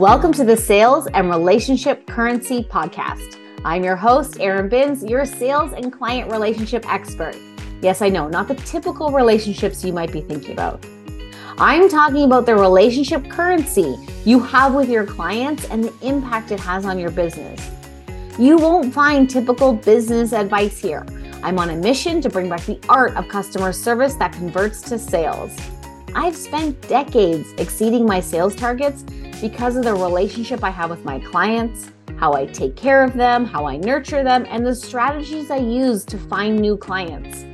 Welcome to the Sales and Relationship Currency Podcast. I'm your host, Erin Binns, your sales and client relationship expert. Yes, I know, not the typical relationships you might be thinking about. I'm talking about the relationship currency you have with your clients and the impact it has on your business. You won't find typical business advice here. I'm on a mission to bring back the art of customer service that converts to sales. I've spent decades exceeding my sales targets because of the relationship I have with my clients, how I take care of them, how I nurture them, and the strategies I use to find new clients.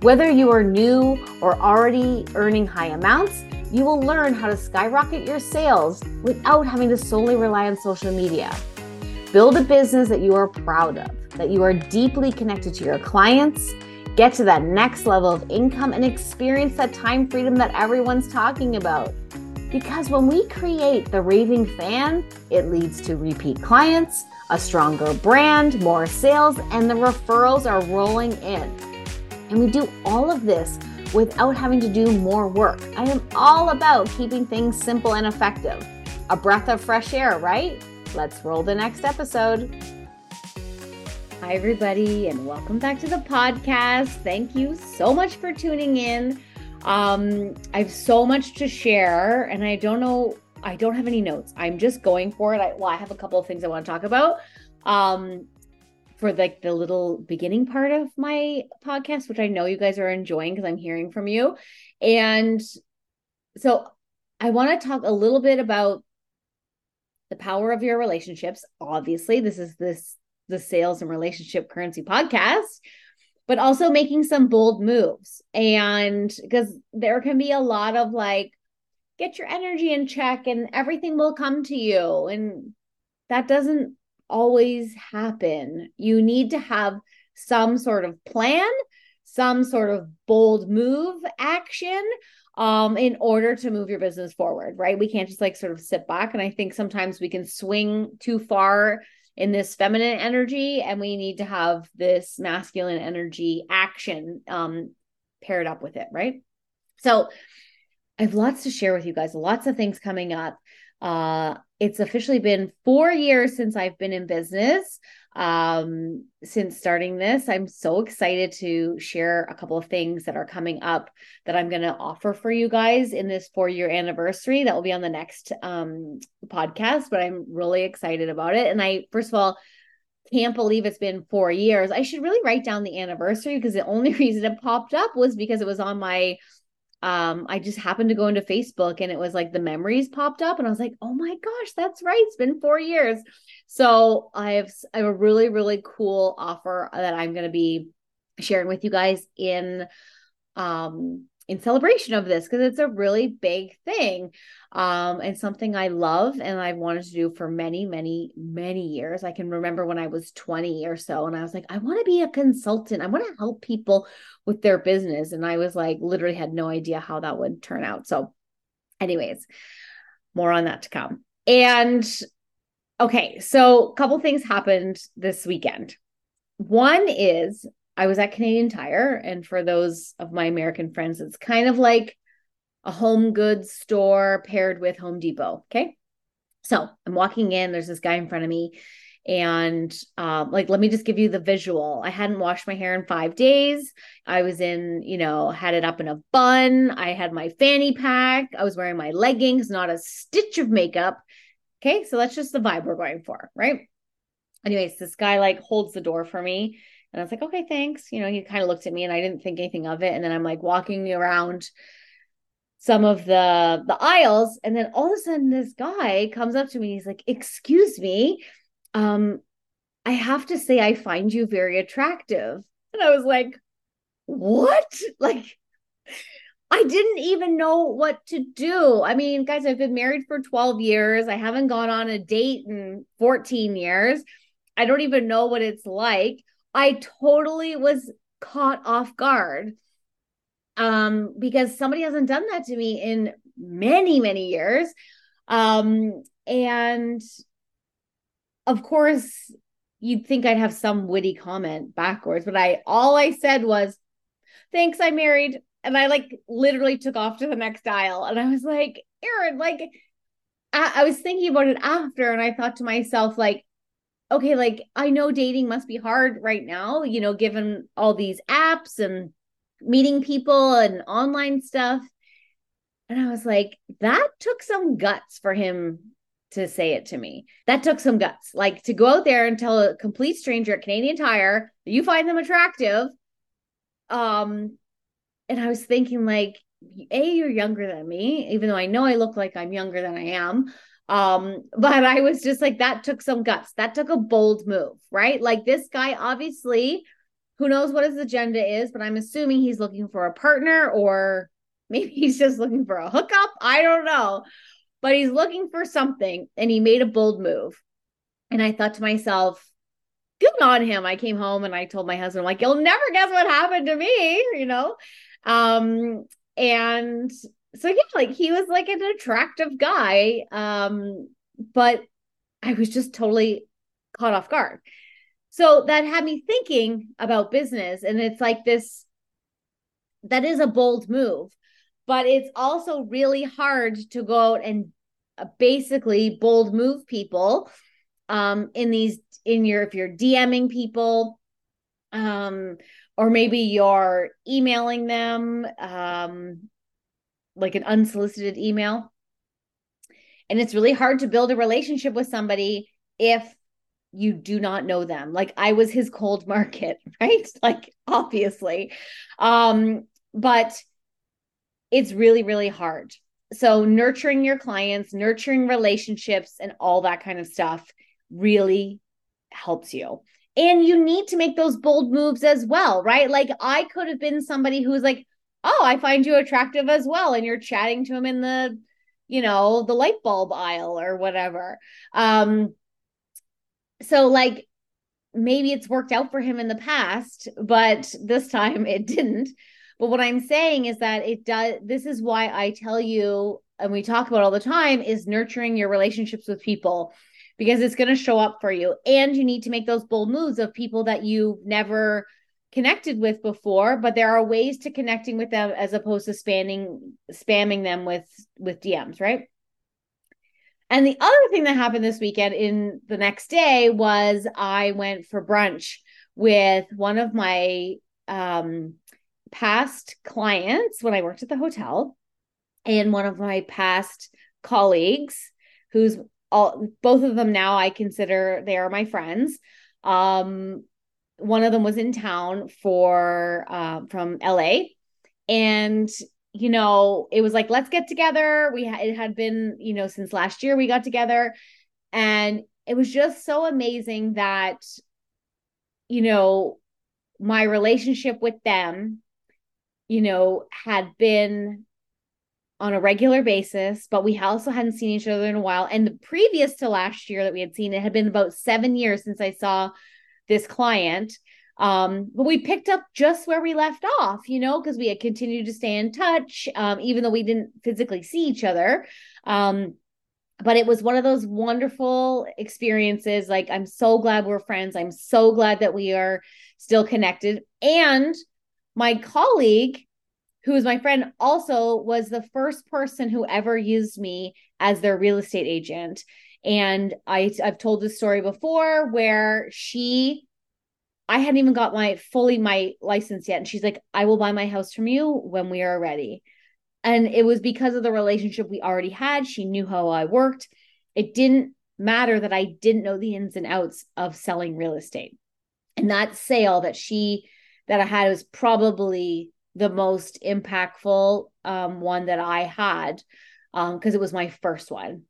Whether you are new or already earning high amounts, you will learn how to skyrocket your sales without having to solely rely on social media. Build a business that you are proud of, that you are deeply connected to your clients Get to that next level of income and experience that time freedom that everyone's talking about. Because when we create the raving fan, it leads to repeat clients, a stronger brand, more sales, and the referrals are rolling in. And we do all of this without having to do more work. I am all about keeping things simple and effective. A breath of fresh air, right? Let's roll the next episode. Hi, everybody, and welcome back to the podcast. Thank you so much for tuning in. Um, I have so much to share, and I don't know, I don't have any notes. I'm just going for it. I, well, I have a couple of things I want to talk about. Um, for like the little beginning part of my podcast, which I know you guys are enjoying because I'm hearing from you. And so I want to talk a little bit about the power of your relationships. Obviously, this is this the sales and relationship currency podcast but also making some bold moves. And because there can be a lot of like get your energy in check and everything will come to you. And that doesn't always happen. You need to have some sort of plan some sort of bold move action um in order to move your business forward right? We can't just like sort of sit back. And i think sometimes we can swing too far in this feminine energy and we need to have this masculine energy action um paired up with it right? So i have lots to share with you guys lots of things coming up uh it's officially been four years since i've been in business um, since starting this. I'm so excited to share a couple of things that are coming up that I'm going to offer for you guys in this four year anniversary. That will be on the next um, podcast, but I'm really excited about it. And I, first of all, can't believe it's been four years. I should really write down the anniversary because the only reason it popped up was because it was on my um, I just happened to go into Facebook and it was like the memories popped up and I was like, oh my gosh, that's right. It's been four years. So I have, I have a really, really cool offer that I'm going to be sharing with you guys in um in celebration of this because it's a really big thing um and something i love and I've wanted to do for many many many years. I can remember when i was 20 or so and i was like i want to be a consultant. I want to help people with their business and i was like literally had no idea how that would turn out. So anyways more on that to come. And okay so a couple things happened this weekend. One is I was at Canadian Tire, and for those of my American friends, it's kind of like a home goods store paired with Home Depot. Okay. So I'm walking in, there's this guy in front of me. And um, like, let me just give you the visual. I hadn't washed my hair in five days. I was in, you know, had it up in a bun. I had my fanny pack. I was wearing my leggings, not a stitch of makeup. Okay. So that's just the vibe we're going for. Right. Anyways, this guy like holds the door for me and I was like, okay, thanks. You know, he kind of looked at me and I didn't think anything of it. And then I'm like walking around some of the the aisles. And then all of a sudden this guy comes up to me he's like excuse me um i have to say i find you very attractive. And i was like what? Like i didn't even know what to do. I mean guys i've been married for 12 years. I haven't gone on a date in 14 years. I don't even know what it's like I totally was caught off guard um, because somebody hasn't done that to me in many, many years. Um, and of course, you'd think I'd have some witty comment backwards, but I all I said was, thanks, I married. And I like literally took off to the next aisle. And I was like, Erin, like, I, I was thinking about it after and I thought to myself, like, okay, like I know dating must be hard right now, you know, given all these apps and meeting people and online stuff. And I was like, that took some guts for him to say it to me. That took some guts. Like to go out there and tell a complete stranger at Canadian Tire you find them attractive. Um, and I was thinking, like, A, you're younger than me, even though I know I look like I'm younger than I am. Um, but I was just like, that took some guts. That took a bold move, right? Like this guy obviously who knows what his agenda is, but I'm assuming he's looking for a partner or maybe he's just looking for a hookup. I don't know. But he's looking for something and he made a bold move. And I thought to myself, good on him. I came home and I told my husband, like, you'll never guess what happened to me, you know? Um, and so yeah, like he was like an attractive guy. Um, but I was just totally caught off guard. So that had me thinking about business. And it's like this that is a bold move, but it's also really hard to go out and uh, basically bold move people um in these in your if you're DMing people um or maybe you're emailing them um like an unsolicited email. And it's really hard to build a relationship with somebody if you do not know them. Like i was his cold market right? Like obviously. Um but it's really really hard. So nurturing your clients nurturing relationships and all that kind of stuff really helps you. And you need to make those bold moves as well right? Like i could have been somebody who's like oh i find you attractive as well and you're chatting to him in the you know the light bulb aisle or whatever um so like maybe it's worked out for him in the past, but this time it didn't. But what I'm saying is that it does this is why I tell you and we talk about all the time is nurturing your relationships with people because it's going to show up for you and you need to make those bold moves of people that you've never connected with before but there are ways to connecting with them as opposed to spamming spamming them with with DMs right and the other thing that happened this weekend in the next day was I went for brunch with one of my um, past clients when I worked at the hotel and one of my past colleagues who's all both of them now I consider they are my friends. Um, one of them was in town for uh, from LA and you know, it was like, let's get together. We had, it had been, you know, since last year we got together. And it was just so amazing that, you know, my relationship with them, you know, had been on a regular basis, but we also hadn't seen each other in a while. And the previous to last year that we had seen, it had been about seven years since I saw this client. Um, but we picked up just where we left off, you know, because we had continued to stay in touch, um, even though we didn't physically see each other. Um, but it was one of those wonderful experiences. Like, I'm so glad we're friends. I'm so glad that we are still connected. And my colleague, who is my friend, also was the first person who ever used me as their real estate agent. And I, I've told this story before where she I hadn't even got my fully my license yet. And she's like, I will buy my house from you when we are ready. And it was because of the relationship we already had. She knew how I worked. It didn't matter that I didn't know the ins and outs of selling real estate. And that sale that she that I had was probably the most impactful um, one that I had because um, it was my first one.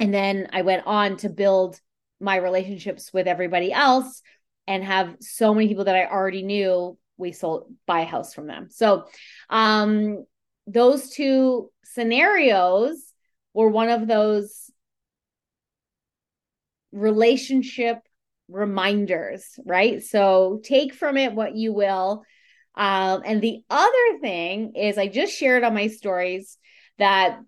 And then I went on to build my relationships with everybody else and have so many people that I already knew we sold buy a house from them. So um those two scenarios were one of those relationship reminders, right? So take from it what you will. Um, and the other thing is, I just shared on my stories that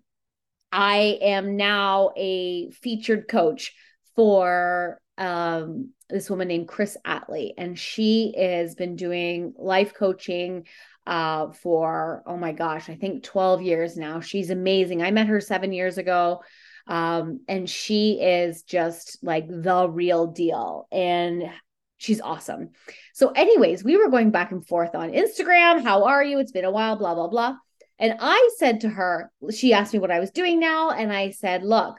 I am now a featured coach for um, this woman named Chris Atley, and she has been doing life coaching uh, for oh my gosh, I think 12 years now. She's amazing. I met her seven years ago. Um, and she is just like the real deal. And she's awesome. So, anyways, we were going back and forth on Instagram. How are you? It's been a while, blah, blah, blah. And I said to her, she asked me what I was doing now. And I said, look,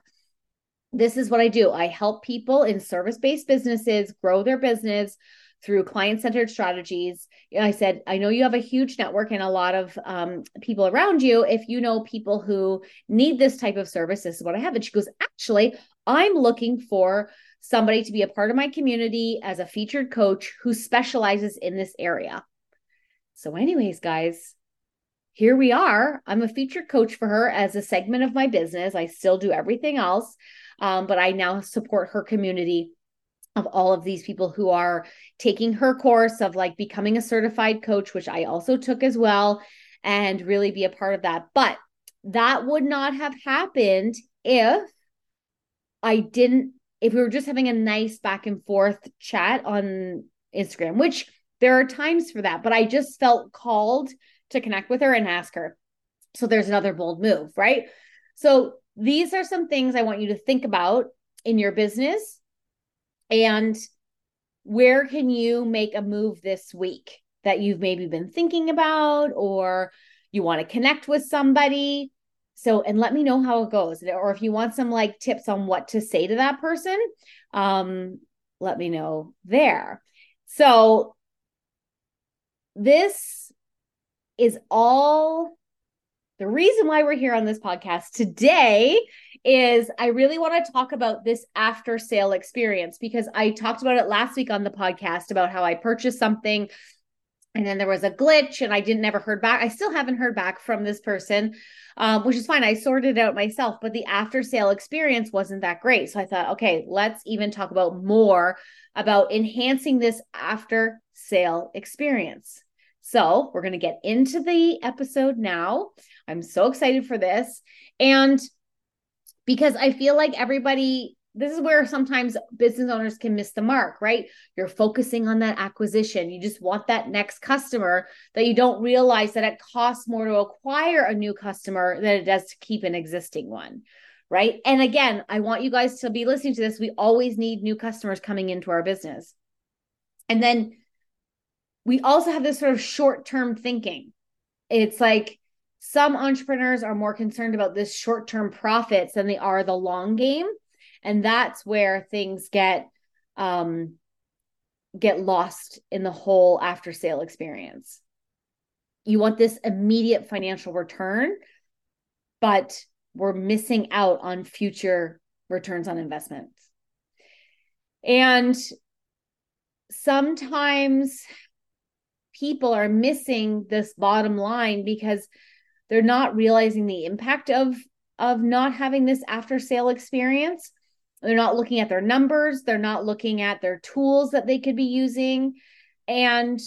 this is what I do. I help people in service based businesses grow their business through client centered strategies. I said, I know you have a huge network and a lot of um, people around you. If you know people who need this type of service, this is what I have. And she goes, Actually, I'm looking for somebody to be a part of my community as a featured coach who specializes in this area. So, anyways, guys, here we are. I'm a featured coach for her as a segment of my business. I still do everything else, um, but I now support her community of all of these people who are taking her course of like becoming a certified coach, which I also took as well, and really be a part of that. But that would not have happened if I didn't, if we were just having a nice back and forth chat on Instagram, which there are times for that, but I just felt called to connect with her and ask her. So there's another bold move, right? So these are some things I want you to think about in your business and where can you make a move this week that you've maybe been thinking about or you want to connect with somebody so and let me know how it goes or if you want some like tips on what to say to that person um let me know there so this is all the reason why we're here on this podcast today is I really want to talk about this after sale experience because I talked about it last week on the podcast about how I purchased something and then there was a glitch and I didn't ever heard back. I still haven't heard back from this person, um, which is fine. I sorted it out myself, but the after sale experience wasn't that great. So I thought, okay, let's even talk about more about enhancing this after sale experience. So we're going to get into the episode now. I'm so excited for this. And because I feel like everybody, this is where sometimes business owners can miss the mark, right? You're focusing on that acquisition. You just want that next customer that you don't realize that it costs more to acquire a new customer than it does to keep an existing one. Right. And again, I want you guys to be listening to this. We always need new customers coming into our business. And then we also have this sort of short term thinking. It's like some entrepreneurs are more concerned about this short term profits than they are the long game. And that's where things get um, get lost in the whole after sale experience. You want this immediate financial return, but we're missing out on future returns on investments. And sometimes people are missing this bottom line because they're not realizing the impact of of not having this after sale experience. They're not looking at their numbers. They're not looking at their tools that they could be using. And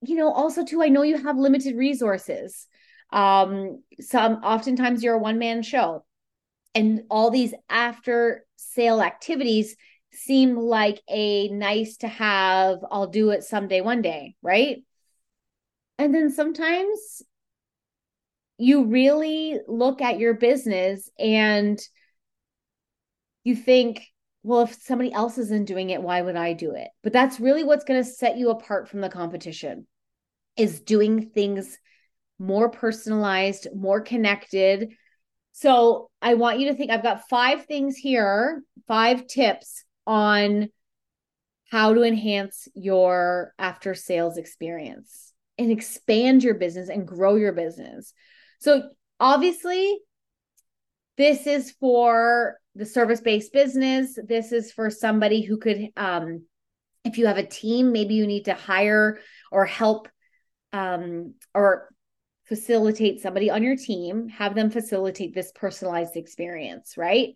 you know also too i know you have limited resources. Um some oftentimes you're a one man show. And all these after sale activities seem like a nice to have, I'll do it someday, one day, right? And then sometimes you really look at your business and you think, well, if somebody else isn't doing it, why would I do it? But that's really what's going to set you apart from the competition is doing things more personalized, more connected. So I want you to think I've got five things here, five tips on how to enhance your after sales experience and expand your business and grow your business. So, obviously, this is for the service based business. This is for somebody who could, um, if you have a team, maybe you need to hire or help um, or facilitate somebody on your team, have them facilitate this personalized experience, right?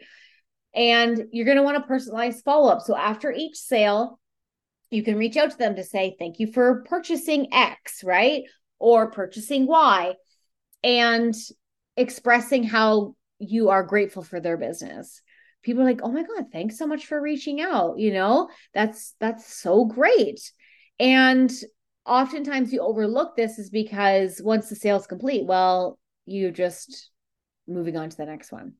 And you're going to want to personalize follow up. So after each sale, you can reach out to them to say, thank you for purchasing X, right? Or purchasing Y, and expressing how you are grateful for their business. People are like, oh my God, thanks so much for reaching out. You know, that's that's so great. And oftentimes you overlook this is because once the sale's complete, well, you just moving on to the next one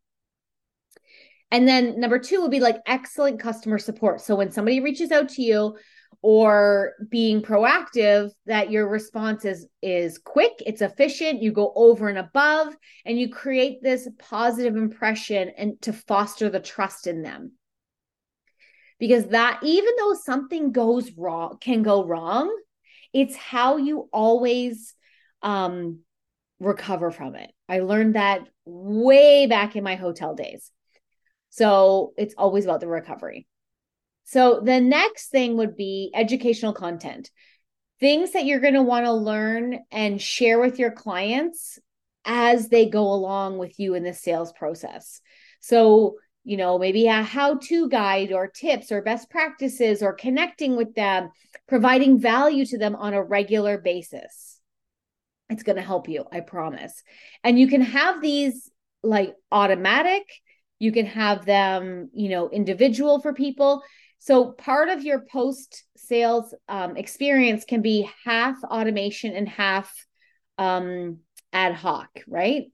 And then number two would be like excellent customer support. So when somebody reaches out to you or being proactive, that your response is is quick, it's efficient, you go over and above, and you create this positive impression and to foster the trust in them. Because that even though something goes wrong, can go wrong, it's how you always um recover from it. I learned that way back in my hotel days so it's always about the recovery. So the next thing would be educational content. Things that you're going to want to learn and share with your clients as they go along with you in the sales process. So, you know, maybe a how to guide or tips or best practices or connecting with them, providing value to them on a regular basis. It's going to help you, I promise. And you can have these like automatic you can have them, you know, individual for people. So part of your post sales um, experience can be half automation and half um, ad hoc, right?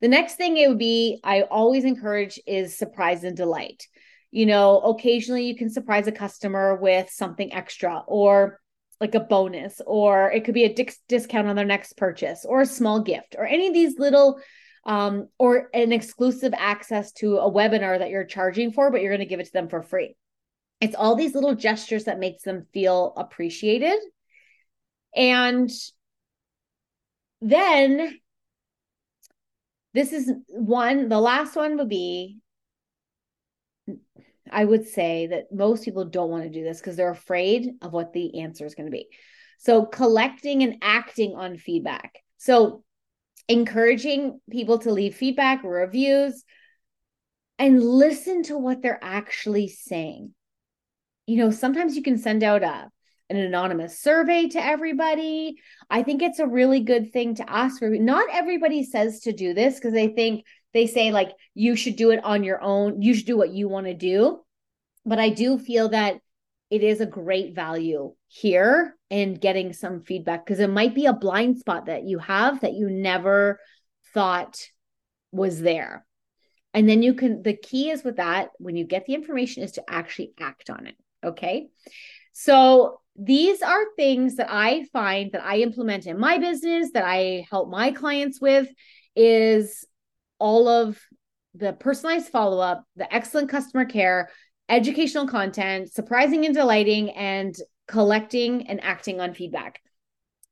The next thing it would be, I always encourage is surprise and delight. You know, occasionally you can surprise a customer with something extra or like a bonus, or it could be a discount on their next purchase or a small gift or any of these little um, or an exclusive access to a webinar that you're charging for, but you're going to give it to them for free. It's all these little gestures that makes them feel appreciated. And then this is one, the last one would be I would say that most people don't want to do this because they're afraid of what the answer is going to be. So, collecting and acting on feedback. So, encouraging people to leave feedback, reviews, and listen to what they're actually saying. You know, sometimes you can send out a an anonymous survey to everybody. I think it's a really good thing to ask for. Not everybody says to do this because they think they say like you should do it on your own. You should do what you want to do. But I do feel that it is a great value here and getting some feedback because it might be a blind spot that you have that you never thought was there. And then you can, the key is with that, when you get the information, is to actually act on it. Okay. So these are things that I find that I implement in my business that I help my clients with is all of the personalized follow up, the excellent customer care, educational content, surprising and delighting, and collecting and acting on feedback.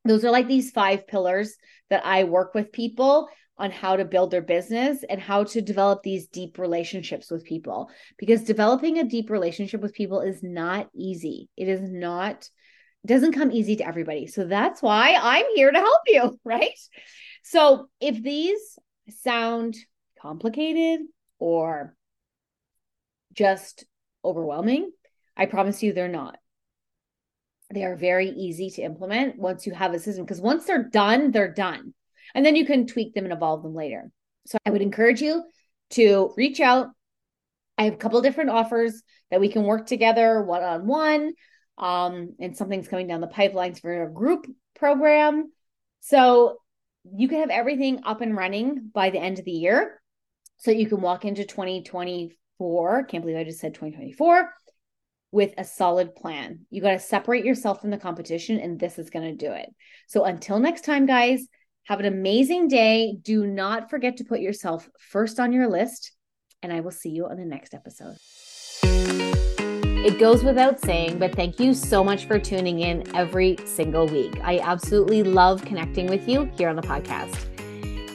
Those are like these five pillars that I work with people on how to build their business and how to develop these deep relationships with people. Because developing a deep relationship with people is not easy. It is not, doesn't come easy to everybody. So that's why I'm here to help you, right? So if these sound complicated or just overwhelming. I promise you they're not. They are very easy to implement once you have a system because once they're done, they're done. And then you can tweak them and evolve them later. So I would encourage you to reach out. I have a couple different offers that we can work together one on one. Um, and something's coming down the pipelines for a group program. So you can have everything up and running by the end of the year. So you can walk into 2024, can't believe I just said 2024, with a solid plan. You got to separate yourself from the competition, and this is going to do it. So until next time, guys, have an amazing day. Do not forget to put yourself first on your list, and I will see you on the next episode. It goes without saying, but thank you so much for tuning in every single week. I absolutely love connecting with you here on the podcast.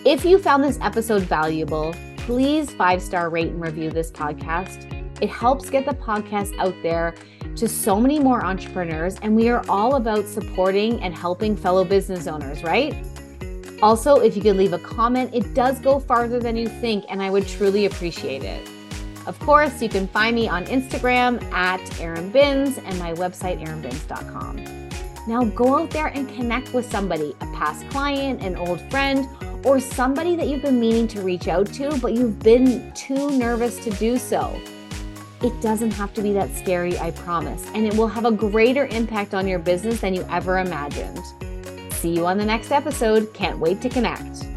If you found this episode valuable, please five star rate and review this podcast. It helps get the podcast out there to so many more entrepreneurs, and we are all about supporting and helping fellow business owners, right? Also, if you could leave a comment, it does go farther than you think, and I would truly appreciate it. Of course, you can find me on Instagram at Erin Binns and my website, erinbinns.com. Now go out there and connect with somebody, a past client, an old friend, or somebody that you've been meaning to reach out to, but you've been too nervous to do so. It doesn't have to be that scary, I promise, and it will have a greater impact on your business than you ever imagined. See you on the next episode. Can't wait to connect.